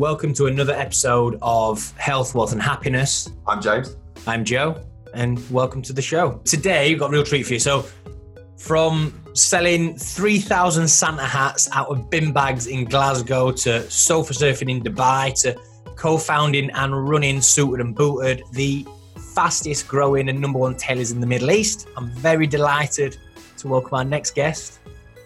Welcome to another episode of Health, Wealth, and Happiness. I'm James. I'm Joe, and welcome to the show. Today, we've got a real treat for you. So, from selling 3,000 Santa hats out of bin bags in Glasgow to sofa surfing in Dubai to co founding and running Suited and Booted, the fastest growing and number one tailors in the Middle East, I'm very delighted to welcome our next guest,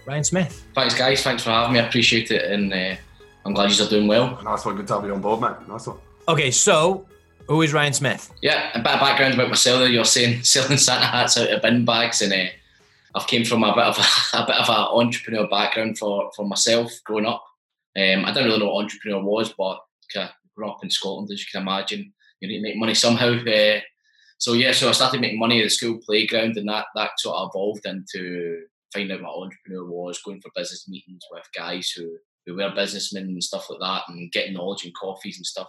Ryan Smith. Thanks, guys. Thanks for having me. I appreciate it, and uh, I'm glad you're doing well. Nice one. Good to have you on board, mate. Nice one. Okay, so who is Ryan Smith? Yeah, a bit of background about myself. There, you're saying selling Santa hats out of bin bags, and uh, I've came from a bit of a, a bit of an entrepreneur background for for myself growing up. Um, I didn't really know what entrepreneur was, but uh, grew up in Scotland, as you can imagine. You need to make money somehow. Uh, so yeah, so I started making money at the school playground, and that that sort of evolved into finding out what entrepreneur was, going for business meetings with guys who who were businessmen and stuff like that, and getting knowledge and coffees and stuff,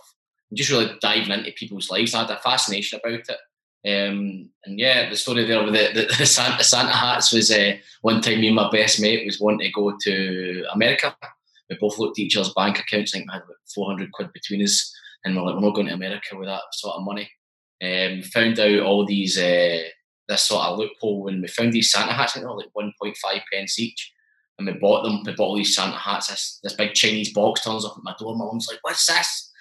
and just really diving into people's lives. I had a fascination about it. Um, and yeah, the story there with the, the, the Santa, Santa hats was uh, one time me and my best mate was wanting to go to America. We both looked at each other's bank accounts, I think we had about 400 quid between us, and we're like, we're not going to America with that sort of money. Um, found out all these, uh, this sort of loophole when we found these Santa hats, I think they were like 1.5 pence each and we bought them. We bought all these Santa hats. This, this big Chinese box turns up at my door. My mum's like, "What's this?"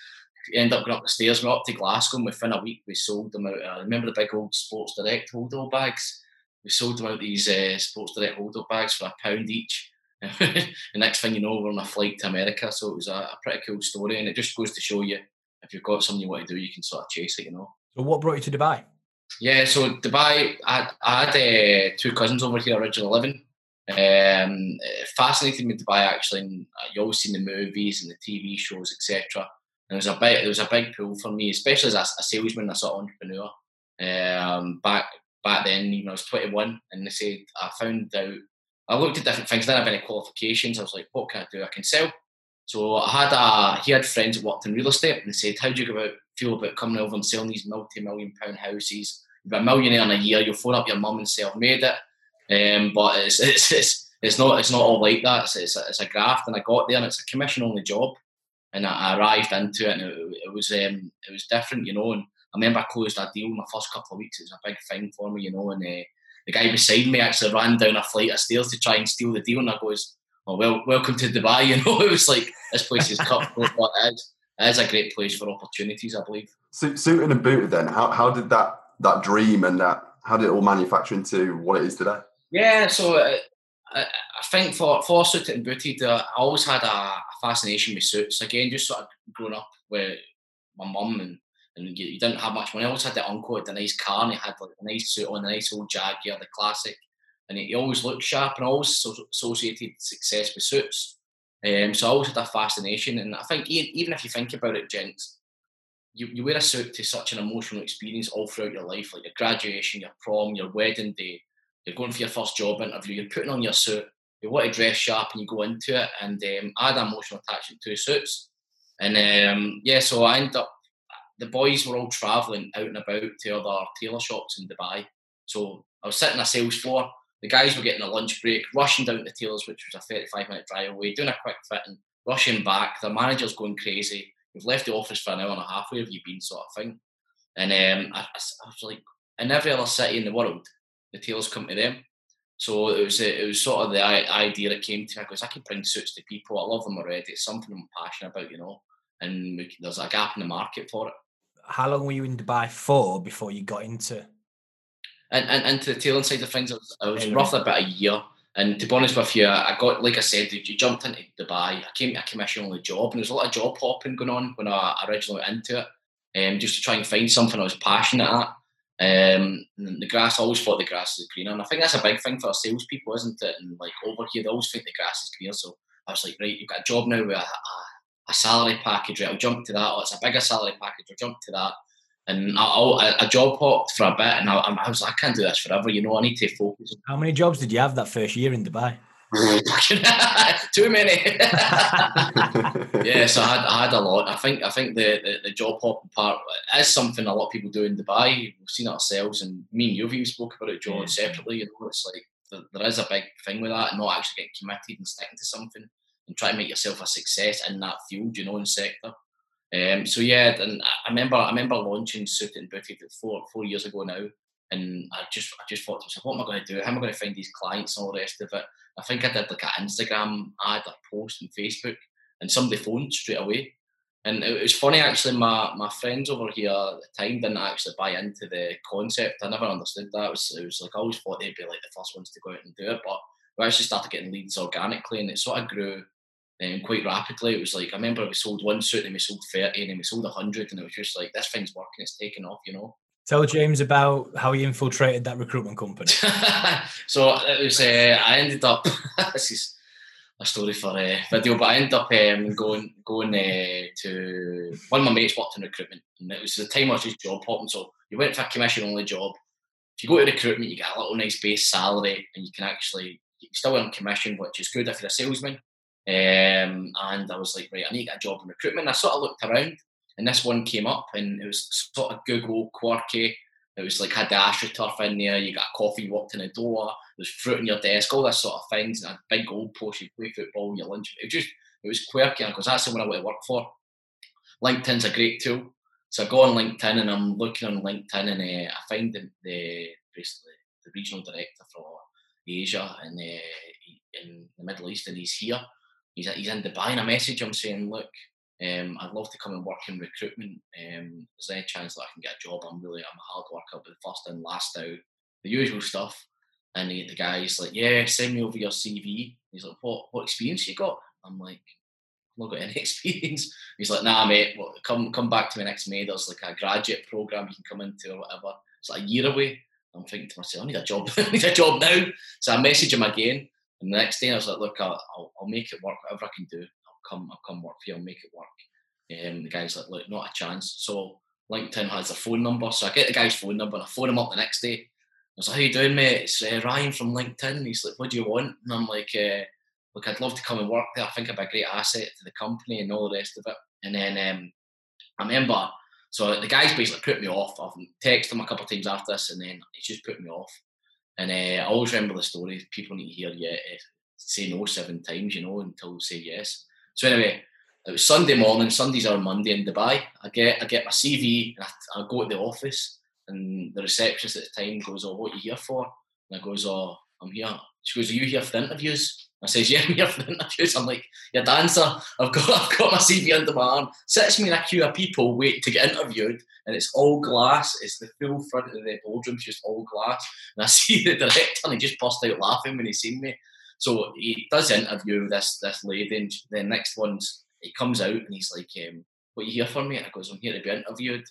We end up going up the stairs. We're up to Glasgow, and within a week we sold them out. I remember the big old Sports Direct holdo bags. We sold them out these uh, Sports Direct holdo bags for a pound each. the next thing you know, we're on a flight to America. So it was a, a, pretty cool story, and it just goes to show you if you've got something you want to do, you can sort of chase it. You know. So what brought you to Dubai? Yeah, so Dubai, I, I had uh, two cousins over here originally living. Um, fascinated me Dubai actually. And you always seen the movies and the TV shows, etc. And it was a big, it was a big pull for me, especially as a, a salesman, a sort of entrepreneur. Um, back back then, you know, I was 21, and they said I found out. I looked at different things. I didn't have any qualifications. I was like, what can I do? I can sell. So I had a he had friends that worked in real estate, and they said, how do you about feel about coming over and selling these multi-million pound houses? You're a millionaire in a year. You'll phone up your mum and say, I've made it um, but it's, it's, it's, it's, not it's not all like that. It's, it's, a, it's a graft, and I got there, and it's a commission only job, and I, I arrived into it, and it, it was um, it was different, you know. And I remember I closed that deal in the first couple of weeks. It was a big thing for me, you know. And uh, the guy beside me actually ran down a flight of stairs to try and steal the deal, and I goes, "Oh well, welcome to Dubai." You know, it was like this place is cutthroat, but it is, it is a great place for opportunities, I believe. So, suited and booted. Then, how how did that that dream and that how did it all manufacture into what it is today? Yeah, so uh, I, I think for for and booted, uh, I always had a, a, fascination with suits. Again, just sort of growing up with my mum and and you, you, didn't have much money. I always had the uncle with a nice car and he had like a nice suit on, a nice old Jaguar, the classic, and he, he always looked sharp and always so, associated success with suits. Um, so I always had a fascination, and I think even if you think about it, gents, you, you wear a suit to such an emotional experience all throughout your life, like your graduation, your prom, your wedding day, you're going for your first job interview, you're putting on your suit, you want to dress sharp and you go into it. And um, I had an emotional attachment to suits. And um, yeah, so I ended up, the boys were all travelling out and about to other tailor shops in Dubai. So I was sitting on a sales floor, the guys were getting a lunch break, rushing down to the tailors, which was a 35 minute drive away, doing a quick fitting, rushing back. The manager's going crazy. We've left the office for an hour and a half. Where have you been, sort of thing? And um, I, I was like, in every other city in the world, the tailors come to them. So it was it was sort of the idea that came to me because I can bring suits to people. I love them already. It's something I'm passionate about, you know. And can, there's a gap in the market for it. How long were you in Dubai for before you got into? And, and into the tailoring side of things, I was, I was roughly about a year. And to be honest with you, I got like I said, you jumped into Dubai. I came to a commission only job, and there's a lot of job hopping going on when I originally went into it, um, just to try and find something I was passionate at. Um, the grass, I always thought the grass is greener, and I think that's a big thing for salespeople, isn't it? And like over here, they always think the grass is greener. So I was like, right, you've got a job now with a, a, a salary package. Right, I'll jump to that. Oh, it's a bigger salary package. I'll jump to that. And I, I, I job hopped for a bit, and I, I was like, I can't do this forever. You know, I need to focus. How many jobs did you have that first year in Dubai? Too many. yes, I had I had a lot. I think I think the, the, the, job hopping part is something a lot of people do in Dubai. We've seen it ourselves, and me and you've even spoke about it, John, yeah. separately. You know, it's like there is a big thing with that, not actually getting committed and sticking to something and try to make yourself a success in that field, you know, in sector. Um, so yeah, and I remember I remember launching Suited and Booted four four years ago now, and I just I just thought to myself, what am I going to do? How am I going to find these clients and all the rest of it? I think I did like an Instagram ad a post on Facebook, and somebody phoned straight away. And it was funny actually. My my friends over here at the time didn't actually buy into the concept. I never understood that. It was, it was like I always thought they'd be like the first ones to go out and do it, but we actually started getting leads organically, and it sort of grew um, quite rapidly. It was like I remember we sold one suit, and we sold thirty, and then we sold hundred, and it was just like this thing's working. It's taking off, you know. Tell James about how he infiltrated that recruitment company. so it was. Uh, I ended up. this is a story for a video, but I ended up um, going going uh, to one of my mates worked in recruitment, and it was the time I was just job hopping. So you went for a commission only job. If you go to recruitment, you get a little nice base salary, and you can actually you still earn commission, which is good if you're a salesman. Um, and I was like, right, I need a job in recruitment. I sort of looked around, and this one came up, and it was sort of Google quirky. It was like had the astroturf in there. You got coffee, you walked in the door. There's fruit on your desk, all this sort of things, and a big old post. You play football in your lunch. It was just it was quirky because that's the one I want to work for. LinkedIn's a great tool. So I go on LinkedIn and I'm looking on LinkedIn and uh, I find the, the basically the regional director for Asia and uh, in the Middle East, and he's here. He's he's in Dubai, and I message him saying, "Look, um, I'd love to come and work in recruitment. Um, is there any chance that I can get a job? I'm really I'm a hard worker, but first in, last out, the usual stuff." And he, the guy's like, "Yeah, send me over your CV." He's like, "What what experience you got?" I'm like, "I've not got any experience." He's like, "Nah, mate. Well, come come back to me next May. There's like a graduate program you can come into or whatever. It's like a year away." I'm thinking to myself, I need a job. I need a job now. So I message him again. And the next day I was like, look, I'll, I'll, I'll make it work. Whatever I can do, come, I'll come work for you. I'll make it work. And um, the guy's like, look, not a chance. So LinkedIn has a phone number. So I get the guy's phone number and I phone him up the next day. I was like, how you doing, mate? It's uh, Ryan from LinkedIn. He's like, what do you want? And I'm like, uh, look, I'd love to come and work there. I think I'd be a great asset to the company and all the rest of it. And then um, I remember so the guy's basically put me off. I've texted him a couple of times after this, and then he's just put me off. And uh, I always remember the story. People need to hear you uh, say no seven times, you know, until say yes. So anyway, it was Sunday morning. Sundays are Monday in Dubai. I get I get my CV. I, I, go to the office, and the receptionist at the time goes, "Oh, what are you here for?" And I goes, "Oh, I'm here." She goes, "Are you here for the interviews?" I says, yeah, I'm here for the interviews. I'm like, your dancer, I've got I've got my CV under my arm. Sits me in a queue of people waiting to get interviewed, and it's all glass. It's the full front of the boardroom's just all glass. And I see the director, and he just burst out laughing when he seen me. So he does interview this this lady, and the next one's he comes out and he's like, um, "What you here for, me?" And I goes, "I'm here to be interviewed."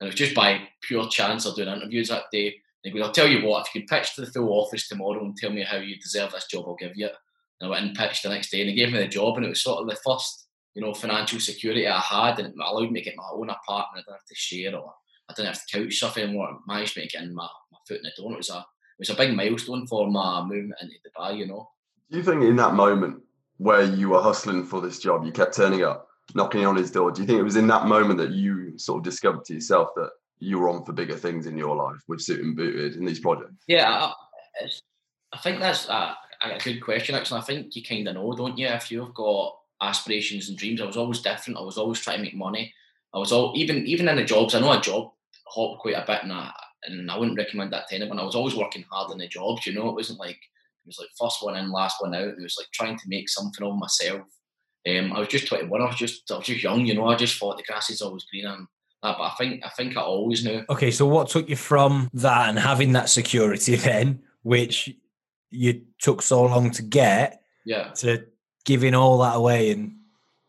And it was just by pure chance of doing interviews that day. And he goes, "I'll tell you what, if you could pitch to the full office tomorrow and tell me how you deserve this job, I'll give you it." And I went and pitched the next day and he gave me the job and it was sort of the first, you know, financial security I had and it allowed me to get my own apartment. I didn't have to share or I didn't have to couch surf anymore. Managed me to get in my, my foot in the door. It was a it was a big milestone for my movement into Dubai, you know. Do you think in that moment where you were hustling for this job, you kept turning up, knocking on his door, do you think it was in that moment that you sort of discovered to yourself that you were on for bigger things in your life with Suit and Booted in these projects? Yeah, I, I think that's uh, a good question, actually. I think you kind of know, don't you? If you've got aspirations and dreams, I was always different. I was always trying to make money. I was all even even in the jobs. I know a job hop quite a bit, and I, and I wouldn't recommend that to anyone. I was always working hard in the jobs. You know, it wasn't like it was like first one in, last one out. It was like trying to make something of myself. Um, I was just 21. I was just I was just young. You know, I just thought the grass is always greener. And that, but I think I think I always knew. Okay, so what took you from that and having that security then, which you took so long to get yeah to giving all that away and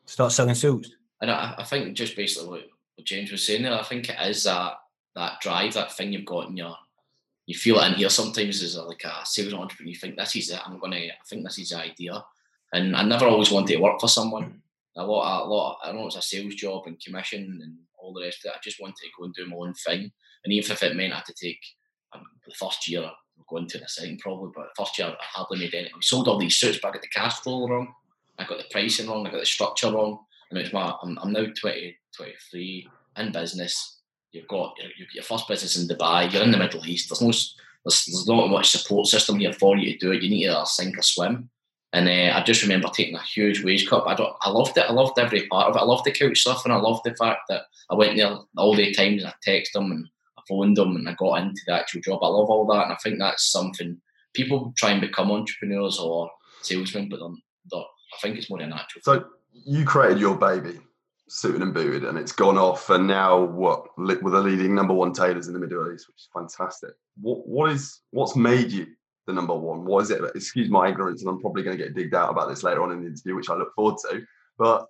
start selling suits and I, I think just basically what, what James was saying there I think it is that that drive that thing you've got in your you feel it in here sometimes as a, like a sales entrepreneur you think this is it I'm gonna I think this is the idea and I never always wanted to work for someone a lot a lot I know it's a sales job and commission and all the rest of it I just wanted to go and do my own thing and even if it meant I had to take um, the first year we'll go into in second probably, but the first year I hardly made any. We sold all these suits, but I got the cash flow wrong. I got the pricing wrong. I got the structure wrong. And it's my, I'm, I'm now 20, 23 in business. You've got your, your first business in Dubai. You're in the Middle East. There's no, there's, there's not much support system here for you to do it. You need to sink or swim. And uh, I just remember taking a huge wage cut. I don't. I loved it. I loved every part of it. I loved the couch stuff, and I loved the fact that I went there all the times and I texted them and I phoned them and I got into the actual job. I love all that, and I think that's something people try and become entrepreneurs or salesmen, but they're, they're, I think it's more a natural. So you created your baby, suited and booted, and it's gone off, and now what? With the leading number one tailors in the Middle East, which is fantastic. What what is what's made you the number one? What is it? Excuse my ignorance, and I'm probably going to get digged out about this later on in the interview, which I look forward to. But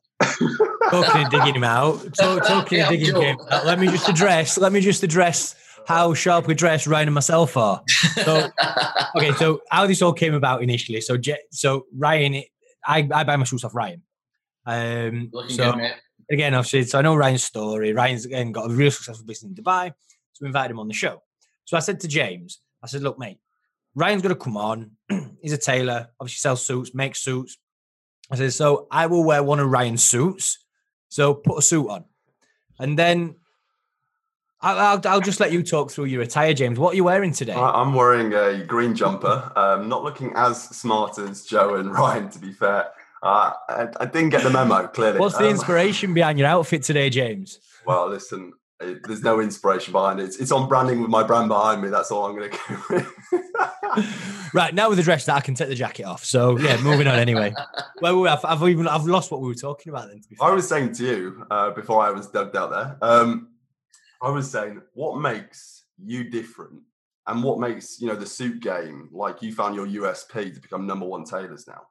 talking and digging him out, talk, talking and digging him out. Let me just address. Let me just address how sharply dressed Ryan and myself are. So, okay, so how this all came about initially. So, so Ryan, I, I buy my shoes off Ryan. Um, Looking so good, again, said so. I know Ryan's story. Ryan's again got a real successful business in Dubai, so we invited him on the show. So I said to James, I said, "Look, mate, Ryan's going to come on. He's a tailor, obviously sells suits, makes suits. I said, so I will wear one of Ryan's suits. So put a suit on. And then I'll, I'll, I'll, just let you talk through your attire, James. What are you wearing today? I'm wearing a green jumper. Um, not looking as smart as Joe and Ryan, to be fair. Uh, I, I, didn't get the memo, clearly. What's the um, inspiration behind your outfit today, James? Well, listen, it, there's no inspiration behind it. It's, it's, on branding with my brand behind me. That's all I'm going to go with. right now with the dress that I can take the jacket off. So yeah, moving on anyway. well, I've, I've, even I've lost what we were talking about then. I was saying to you uh, before I was dubbed out there. Um, I was saying what makes you different, and what makes you know the suit game like you found your USP to become number one tailors now.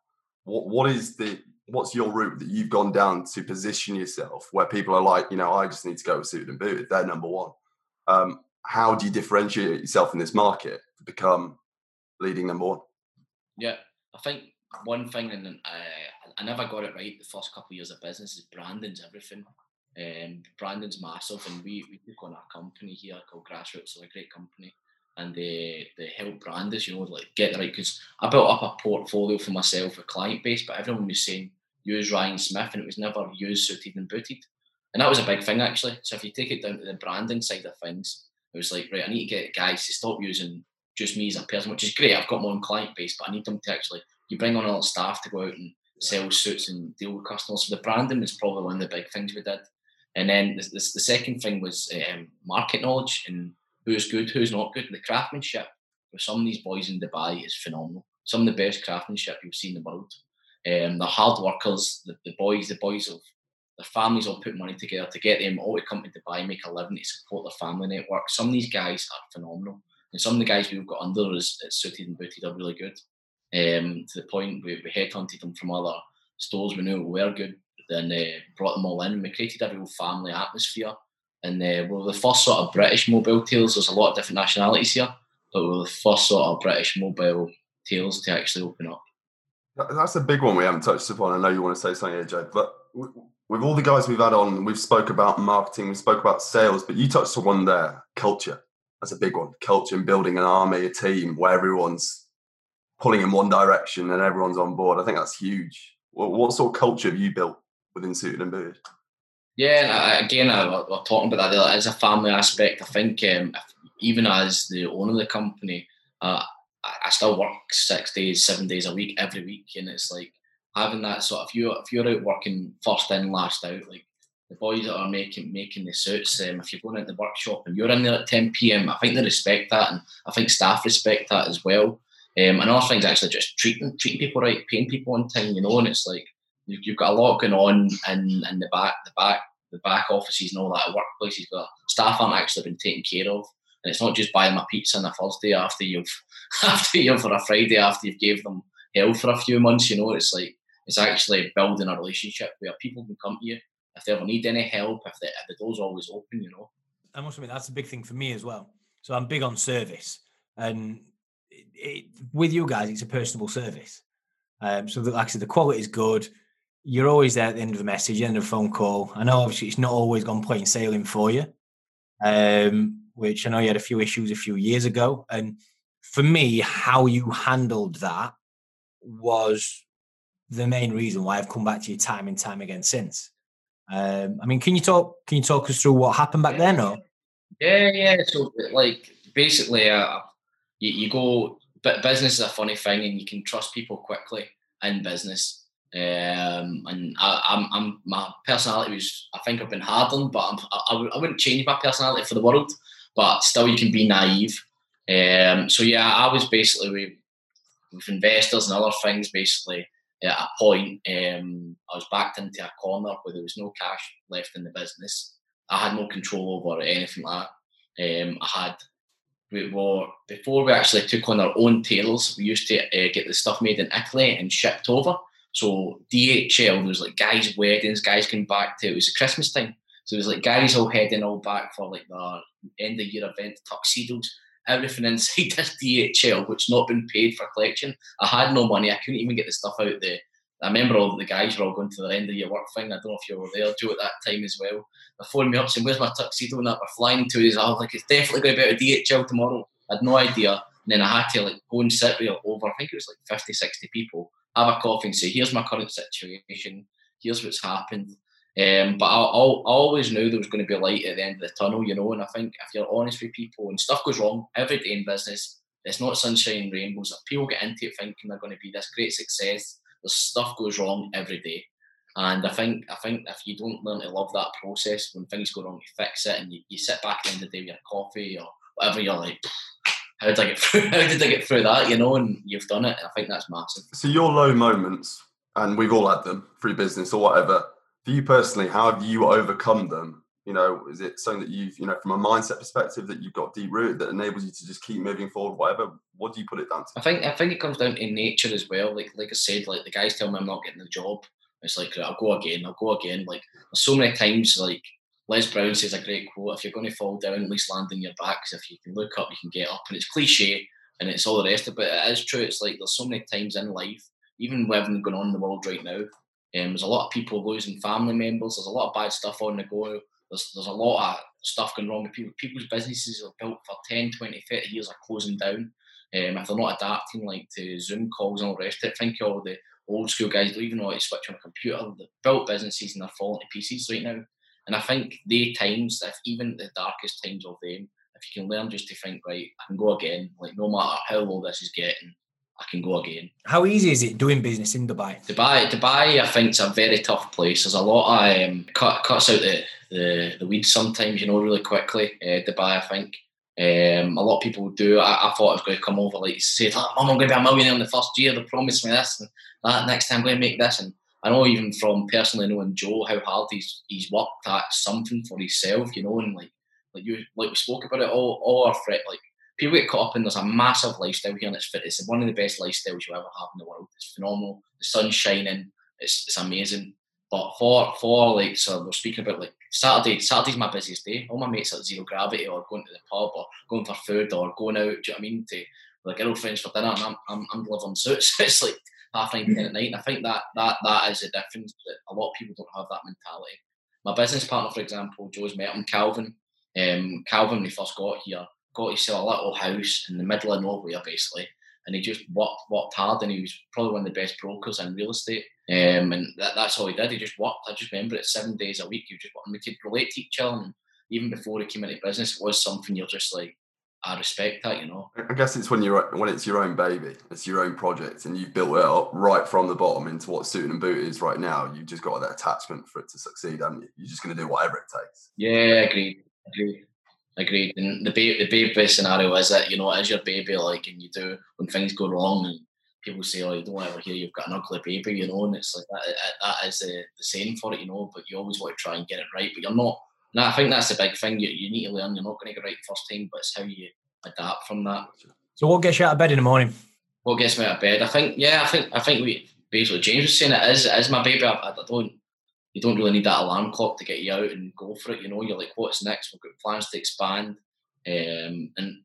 What what is the what's your route that you've gone down to position yourself where people are like, you know, I just need to go with suited and booted. They're number one. Um, how do you differentiate yourself in this market to become leading number one? Yeah, I think one thing, and I, I never got it right the first couple of years of business, is branding's everything. Um, branding's massive, and we, we took on a company here called Grassroots, so a great company and they they help brand us, you know, like get the right. Because I built up a portfolio for myself, a client base, but everyone was saying use Ryan Smith, and it was never used suited and booted, and that was a big thing actually. So if you take it down to the branding side of things, it was like right, I need to get guys to stop using just me as a person, which is great. I've got my own client base, but I need them to actually you bring on a lot of staff to go out and sell suits and deal with customers. So the branding was probably one of the big things we did. And then the, the, the second thing was um, market knowledge and who's good, who's not good. The craftsmanship with some of these boys in Dubai is phenomenal. Some of the best craftsmanship you'll see in the world. Um, they're hard workers. The, the boys, the boys of their families all put money together to get them all to come to Dubai, make a living to support their family network. Some of these guys are phenomenal, and some of the guys we've got under us at Suited and Booted are really good. Um, to the point we, we headhunted them from other stores we knew were good, then uh, brought them all in. And we created a real family atmosphere and uh, we the first sort of British mobile tails. There's a lot of different nationalities here, but we are the first sort of British mobile tails to actually open up. That's a big one we haven't touched upon. I know you want to say something, AJ, but with all the guys we've had on, we've spoke about marketing, we spoke about sales, but you touched on one there, culture. That's a big one. Culture and building an army, a team where everyone's pulling in one direction and everyone's on board. I think that's huge. What, sort of culture have you built within Suited and Booted? Yeah, and again, I, we're talking about that. There is a family aspect. I think um, even as the owner of the company, uh, I still work six days, seven days a week, every week, and it's like having that sort of. If you if you're out working first in, last out, like the boys that are making making the suits, um, if you're going into the workshop and you're in there at 10 p.m., I think they respect that, and I think staff respect that as well. Um, and other things actually just treating treating people right, paying people on time, you know, and it's like you've got a lot going on in, in the back, the back, the back offices and all that workplaces, but staff aren't actually been taken care of. And it's not just buying them a pizza on a Thursday after you've after you for a Friday after you've gave them hell for a few months. You know, it's like it's actually building a relationship where people can come to you if they ever need any help, if the, if the door's always open. You know, I must admit that's a big thing for me as well. So I'm big on service, and it, it, with you guys, it's a personable service. Um, so, the, said, the quality is good you're always there at the end of the message, end of the phone call. I know obviously it's not always gone plain sailing for you, um, which I know you had a few issues a few years ago. And for me, how you handled that was the main reason why I've come back to you time and time again since. Um, I mean, can you talk? Can you talk us through what happened back then? Or yeah, yeah. So like basically, uh, you, you go. But business is a funny thing, and you can trust people quickly in business. Um, and I, I'm, I'm, my personality was, I think I've been hardened, but I'm, I, I wouldn't change my personality for the world. But still, you can be naive. Um, so yeah, I was basically with, with investors and other things. Basically, at a point, um, I was backed into a corner where there was no cash left in the business. I had no control over anything like that. Um, I had we were before we actually took on our own tailors. We used to uh, get the stuff made in Italy and shipped over. So DHL, there was like guys' weddings, guys came back to it was Christmas time. So it was like guys all heading all back for like the end of year event, tuxedos, everything inside this DHL, which not been paid for collection. I had no money. I couldn't even get the stuff out there. I remember all the guys were all going to the end of your work thing. I don't know if you were there, Joe, at that time as well. They phoned me up saying, Where's my tuxedo? And that we're flying to his. I was like, It's definitely going to be out of DHL tomorrow. I had no idea. And then I had to like go and sit with over, I think it was like 50, 60 people, have a coffee and say, Here's my current situation. Here's what's happened. Um, but I, I, I, always knew there was going to be light at the end of the tunnel, you know. And I think if you're honest with people and stuff goes wrong every day in business, it's not sunshine and rainbows. If people get into it thinking they're going to be this great success, the stuff goes wrong every day. And I think I think if you don't learn to love that process, when things go wrong, you fix it and you, you sit back at the end of the day with your coffee or whatever, you're like, how did I get through? How did I get through that? You know, and you've done it. I think that's massive. So your low moments, and we've all had them through business or whatever for you personally, how have you overcome them? You know, is it something that you've, you know, from a mindset perspective that you've got deep rooted that enables you to just keep moving forward, whatever? What do you put it down to? I think I think it comes down to nature as well. Like like I said, like the guys tell me I'm not getting the job. It's like I'll go again, I'll go again. Like so many times, like Les Brown says a great quote: "If you're going to fall down, at least land on your back. Because if you can look up, you can get up." And it's cliche, and it's all the rest of it. but It is true. It's like there's so many times in life, even with everything going on in the world right now, um, there's a lot of people losing family members. There's a lot of bad stuff on the go. There's, there's a lot of stuff going wrong with people. People's businesses are built for 10, 20, 30 years are closing down. Um, if they're not adapting like to Zoom calls and all the rest of it, think of all the old school guys don't even know how to switch on a computer. They've built businesses and they're falling to pieces right now. And I think the times, if even the darkest times of them, if you can learn just to think, right, I can go again, like no matter how low this is getting, I can go again. How easy is it doing business in Dubai? Dubai, Dubai, I think it's a very tough place. There's a lot of um, cut, cuts out the, the the weeds sometimes, you know, really quickly. Uh, Dubai, I think. Um, a lot of people do. I, I, thought I was going to come over, like say, "Mom, I'm going to be a millionaire in the first year." They promised me this and that. Next time, I'm going to make this. And I know even from personally knowing Joe how hard he's he's worked at something for himself, you know, and like like you like we spoke about it all all our fret like people get caught up in there's a massive lifestyle here and it's. It's one of the best lifestyles you ever have in the world. It's phenomenal. The sun's shining. It's it's amazing. But for for like so we're speaking about like Saturday. Saturday's my busiest day. All my mates at zero gravity or going to the pub or going for food or going out. Do you know what I mean? To like girlfriends for dinner and I'm I'm, I'm suits. it's like half nine ten at night. And I think that that that is the difference. That a lot of people don't have that mentality. My business partner, for example, Joe's met him, Calvin. Um, Calvin, when he first got here, got sell a little house in the middle of nowhere, basically. And he just worked, worked hard, and he was probably one of the best brokers in real estate. Um, and that, that's all he did. He just worked. I just remember it seven days a week. He just worked. And we could relate to each other. And even before he came into business, it was something you're just like, I respect that, you know. I guess it's when you're when it's your own baby, it's your own project, and you've built it up right from the bottom into what suit and boot is right now. You've just got that attachment for it to succeed, haven't you? You're just going to do whatever it takes. Yeah, agreed. Agreed. Agreed. And the baby, the baby scenario is that you know, as your baby, like, and you do when things go wrong, and people say, "Oh, you don't ever hear you've got an ugly baby," you know, and it's like that. That is the, the saying for it, you know. But you always want to try and get it right, but you're not. And I think that's the big thing. You, you need to learn. You're not going to get right the first time, but it's how you adapt from that. So, what gets you out of bed in the morning? What gets me out of bed? I think, yeah, I think, I think we basically James was saying it is, it is my baby. I, I don't you don't really need that alarm clock to get you out and go for it. You know, you're like, what's next? We've got plans to expand. Um, and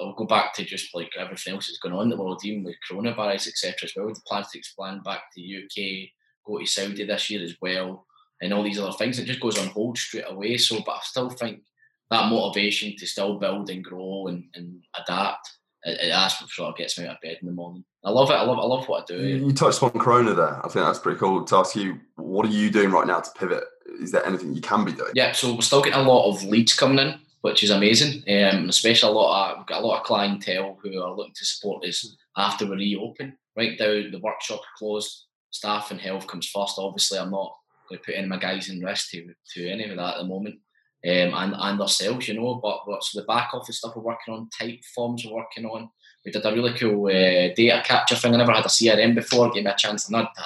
I'll go back to just like everything else that's going on in the world, even with coronavirus, etc. as well. The plans to expand back to UK, go to Saudi this year as well, and all these other things. It just goes on hold straight away. So, but I still think that motivation to still build and grow and, and adapt it, that's what sort of gets me out of bed in the morning. I love it. I love. I love what I do. You, you touched on Corona there. I think that's pretty cool. To ask you, what are you doing right now to pivot? Is there anything you can be doing? Yeah. So we're still getting a lot of leads coming in, which is amazing. Um, especially a lot of we've got a lot of clientele who are looking to support us after we reopen. right now the workshop closed. Staff and health comes first. Obviously, I'm not to put any of my guys in risk to, to any of that at the moment. Um, and, and ourselves, you know, but, but so the back office stuff we're working on, type forms we're working on. We did a really cool uh, data capture thing. I never had a CRM before, gave me a chance, not a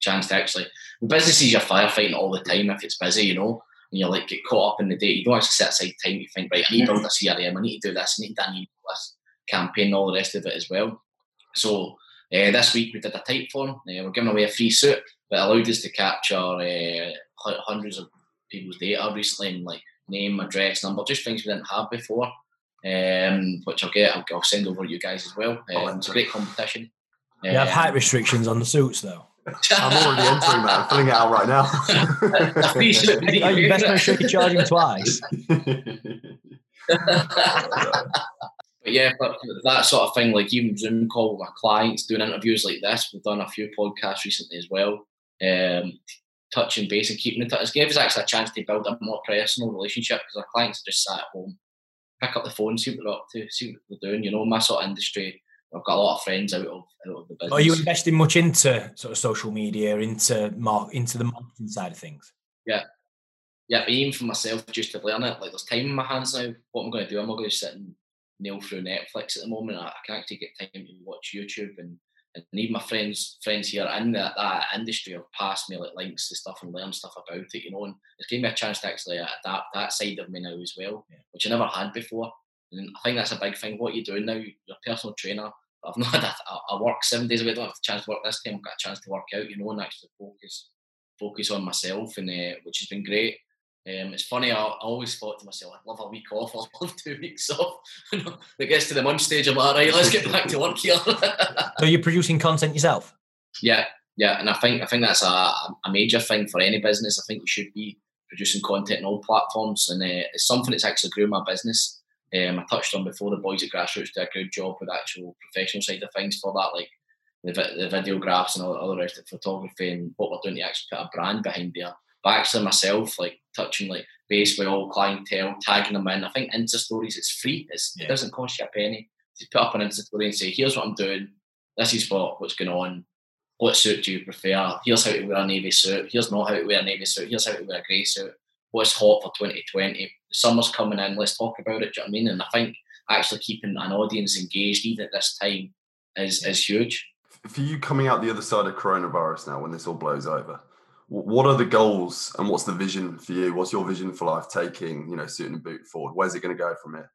chance to actually. Businesses, you're firefighting all the time if it's busy, you know, and you like get caught up in the day. You don't actually set aside time to think, right, I need to build a CRM, I need to do this, I need to do this campaign, all the rest of it as well. So uh, this week we did a type form. Uh, we're giving away a free suit that allowed us to capture uh, hundreds of people's data recently, and like name, address, number, just things we didn't have before. Um, which I'll get. I'll, I'll, send over to you guys as well. Um, it's a great competition. You have height restrictions on the suits, though. I'm already entering that. I'm filling it out right now. you best make sure you charge him twice. But yeah, but that sort of thing, like even Zoom call with my clients, doing interviews like this. We've done a few podcasts recently as well. Um, touching base and keeping in touch. It gave us actually a chance to build a more personal relationship because our clients are just sat at home, pick up the phone, see what they're up to, see what they're doing. You know, my sort of industry, I've got a lot of friends out of, out of the business. Are you investing much into sort of social media, into mark, into the marketing side of things? Yeah. Yeah, even for myself, just to learn it, like there's time in my hands now. What I'm going to do, I'm not going to sit and nail through Netflix at the moment. I, I can actually get time to watch YouTube and and even my friends friends here in that, that industry have passed me like links to stuff and learn stuff about it, you know, and it's given me a chance to actually adapt that side of me now as well, yeah. which I never had before. And I think that's a big thing. What you're doing now, you're a personal trainer. I've not had a, I work seven days a week. I don't have a chance to work this time. I've got a chance to work out, you know, and actually focus focus on myself, and uh, which has been great. Um, it's funny, I, I, always thought to myself, I'd love a week off, I'd love two weeks off. it gets to the month stage, I'm like, right, let's get back to work here. so you're producing content yourself? Yeah, yeah, and I think I think that's a, a major thing for any business. I think you should be producing content on all platforms, and uh, it's something that's actually grew my business. Um, I touched on before the boys at Grassroots do a good job with the actual professional side of things for that, like the, the videographs and all, all the rest of photography and what we're doing to actually put a brand behind there. But actually myself, like touching like base with all clientele, tagging them in. I think Insta stories it's free. It's, yeah. It doesn't cost you a penny to put up an Insta story and say, here's what I'm doing. This is what what's going on. What suit do you prefer? Here's how to wear a navy suit. Here's not how to wear a navy suit. Here's how to wear a grey suit. What's hot for 2020? The summer's coming in. Let's talk about it. Do you know what I mean? And I think actually keeping an audience engaged even at this time is is huge. For you coming out the other side of coronavirus now, when this all blows over, what are the goals and what's the vision for you? What's your vision for life taking, you know, suit and boot forward? Where's it going to go from here?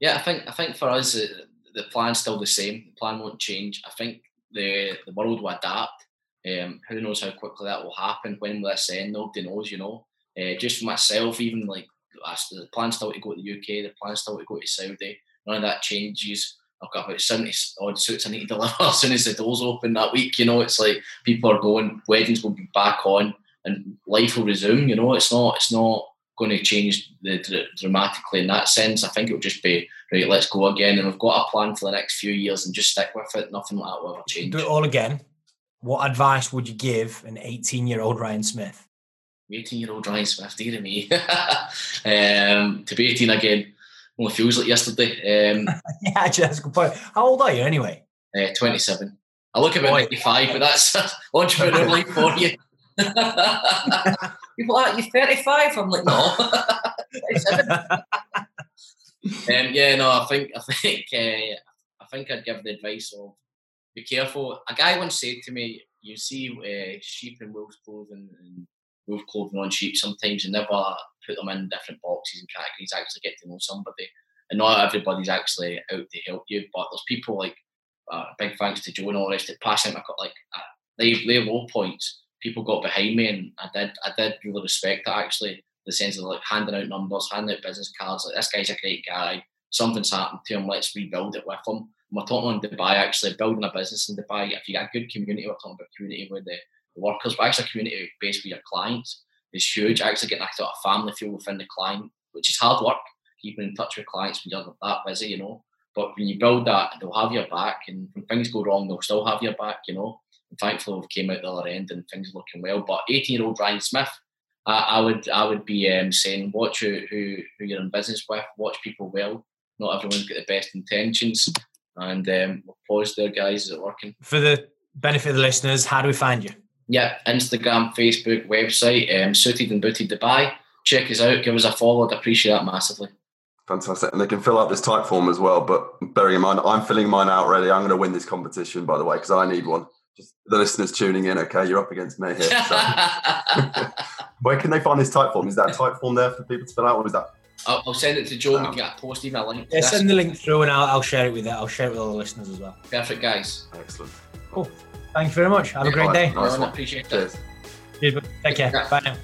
Yeah, I think I think for us uh, the plan's still the same. The plan won't change. I think the the world will adapt. Um, who knows how quickly that will happen? When will this end? Nobody knows. You know. Uh, just for myself, even like the plan's still to go to the UK. The plan's still to go to Saudi. None of that changes. I've got about 70 odd suits I need to deliver as soon as the doors open that week. You know, it's like people are going, weddings will be back on and life will resume. You know, it's not, it's not going to change the, dramatically in that sense. I think it'll just be, right, let's go again. And we've got a plan for the next few years and just stick with it. Nothing like that will ever change. Do it all again. What advice would you give an 18 year old Ryan Smith? 18 year old Ryan Smith, dear me. um, to be 18 again only feels like yesterday. Um, yeah, actually, that's a good point. How old are you anyway? Uh, 27. I look about 95, but that's entrepreneur life for you. People are like, you're 35? I'm like, no. um, yeah, no, I think, I think, uh, I think I'd give the advice of be careful. A guy once said to me, you see uh, sheep in wolves' clothing and wolf clothing on sheep sometimes and never put them in different boxes and categories, actually get to know somebody. And not everybody's actually out to help you, but there's people like, uh, big thanks to Joe and all the rest of passing. I got like, uh, they, they low points, people got behind me and I did, I did really respect that actually, the sense of like handing out numbers, handing out business cards, like this guy's a great guy, something's happened to him, let's rebuild it with him. And we're talking on Dubai actually, building a business in Dubai. If you got a good community, we're talking about community with the, workers, but actually community based with your clients is huge. Actually getting that sort of family feel within the client, which is hard work, keeping in touch with clients when you're that busy, you know. But when you build that, they'll have your back, and when things go wrong, they'll still have your back, you know. And thankfully, we've came out the other end, and things are looking well. But 18-year-old Ryan Smith, I, I, would I would be um, saying, watch who, who who you're in business with, watch people well. Not everyone's got the best intentions. And um, applause there, guys. Is it working? For the benefit of the listeners, how do we find you? Yeah, Instagram, Facebook, website, um, Suited and Booted Dubai. Check us out. Give us a follow. I'd appreciate that massively. Fantastic. And they can fill out this type form as well. But bearing in mind, I'm filling mine out ready. I'm going to win this competition, by the way, because I need one. Just the listeners tuning in, okay? You're up against me here. So. Where can they find this type form? Is that a type form there for people to fill out, or is that? I'll, I'll send it to Joe. We can get a post email link. Yeah, send the link through, and I'll, I'll share it with it. I'll share it with all the listeners as well. Perfect, guys. Excellent. Cool. Thank you very much. Have a great day. Nice I one. appreciate it. Cheers. Cheers. Take care. Yeah. Bye now.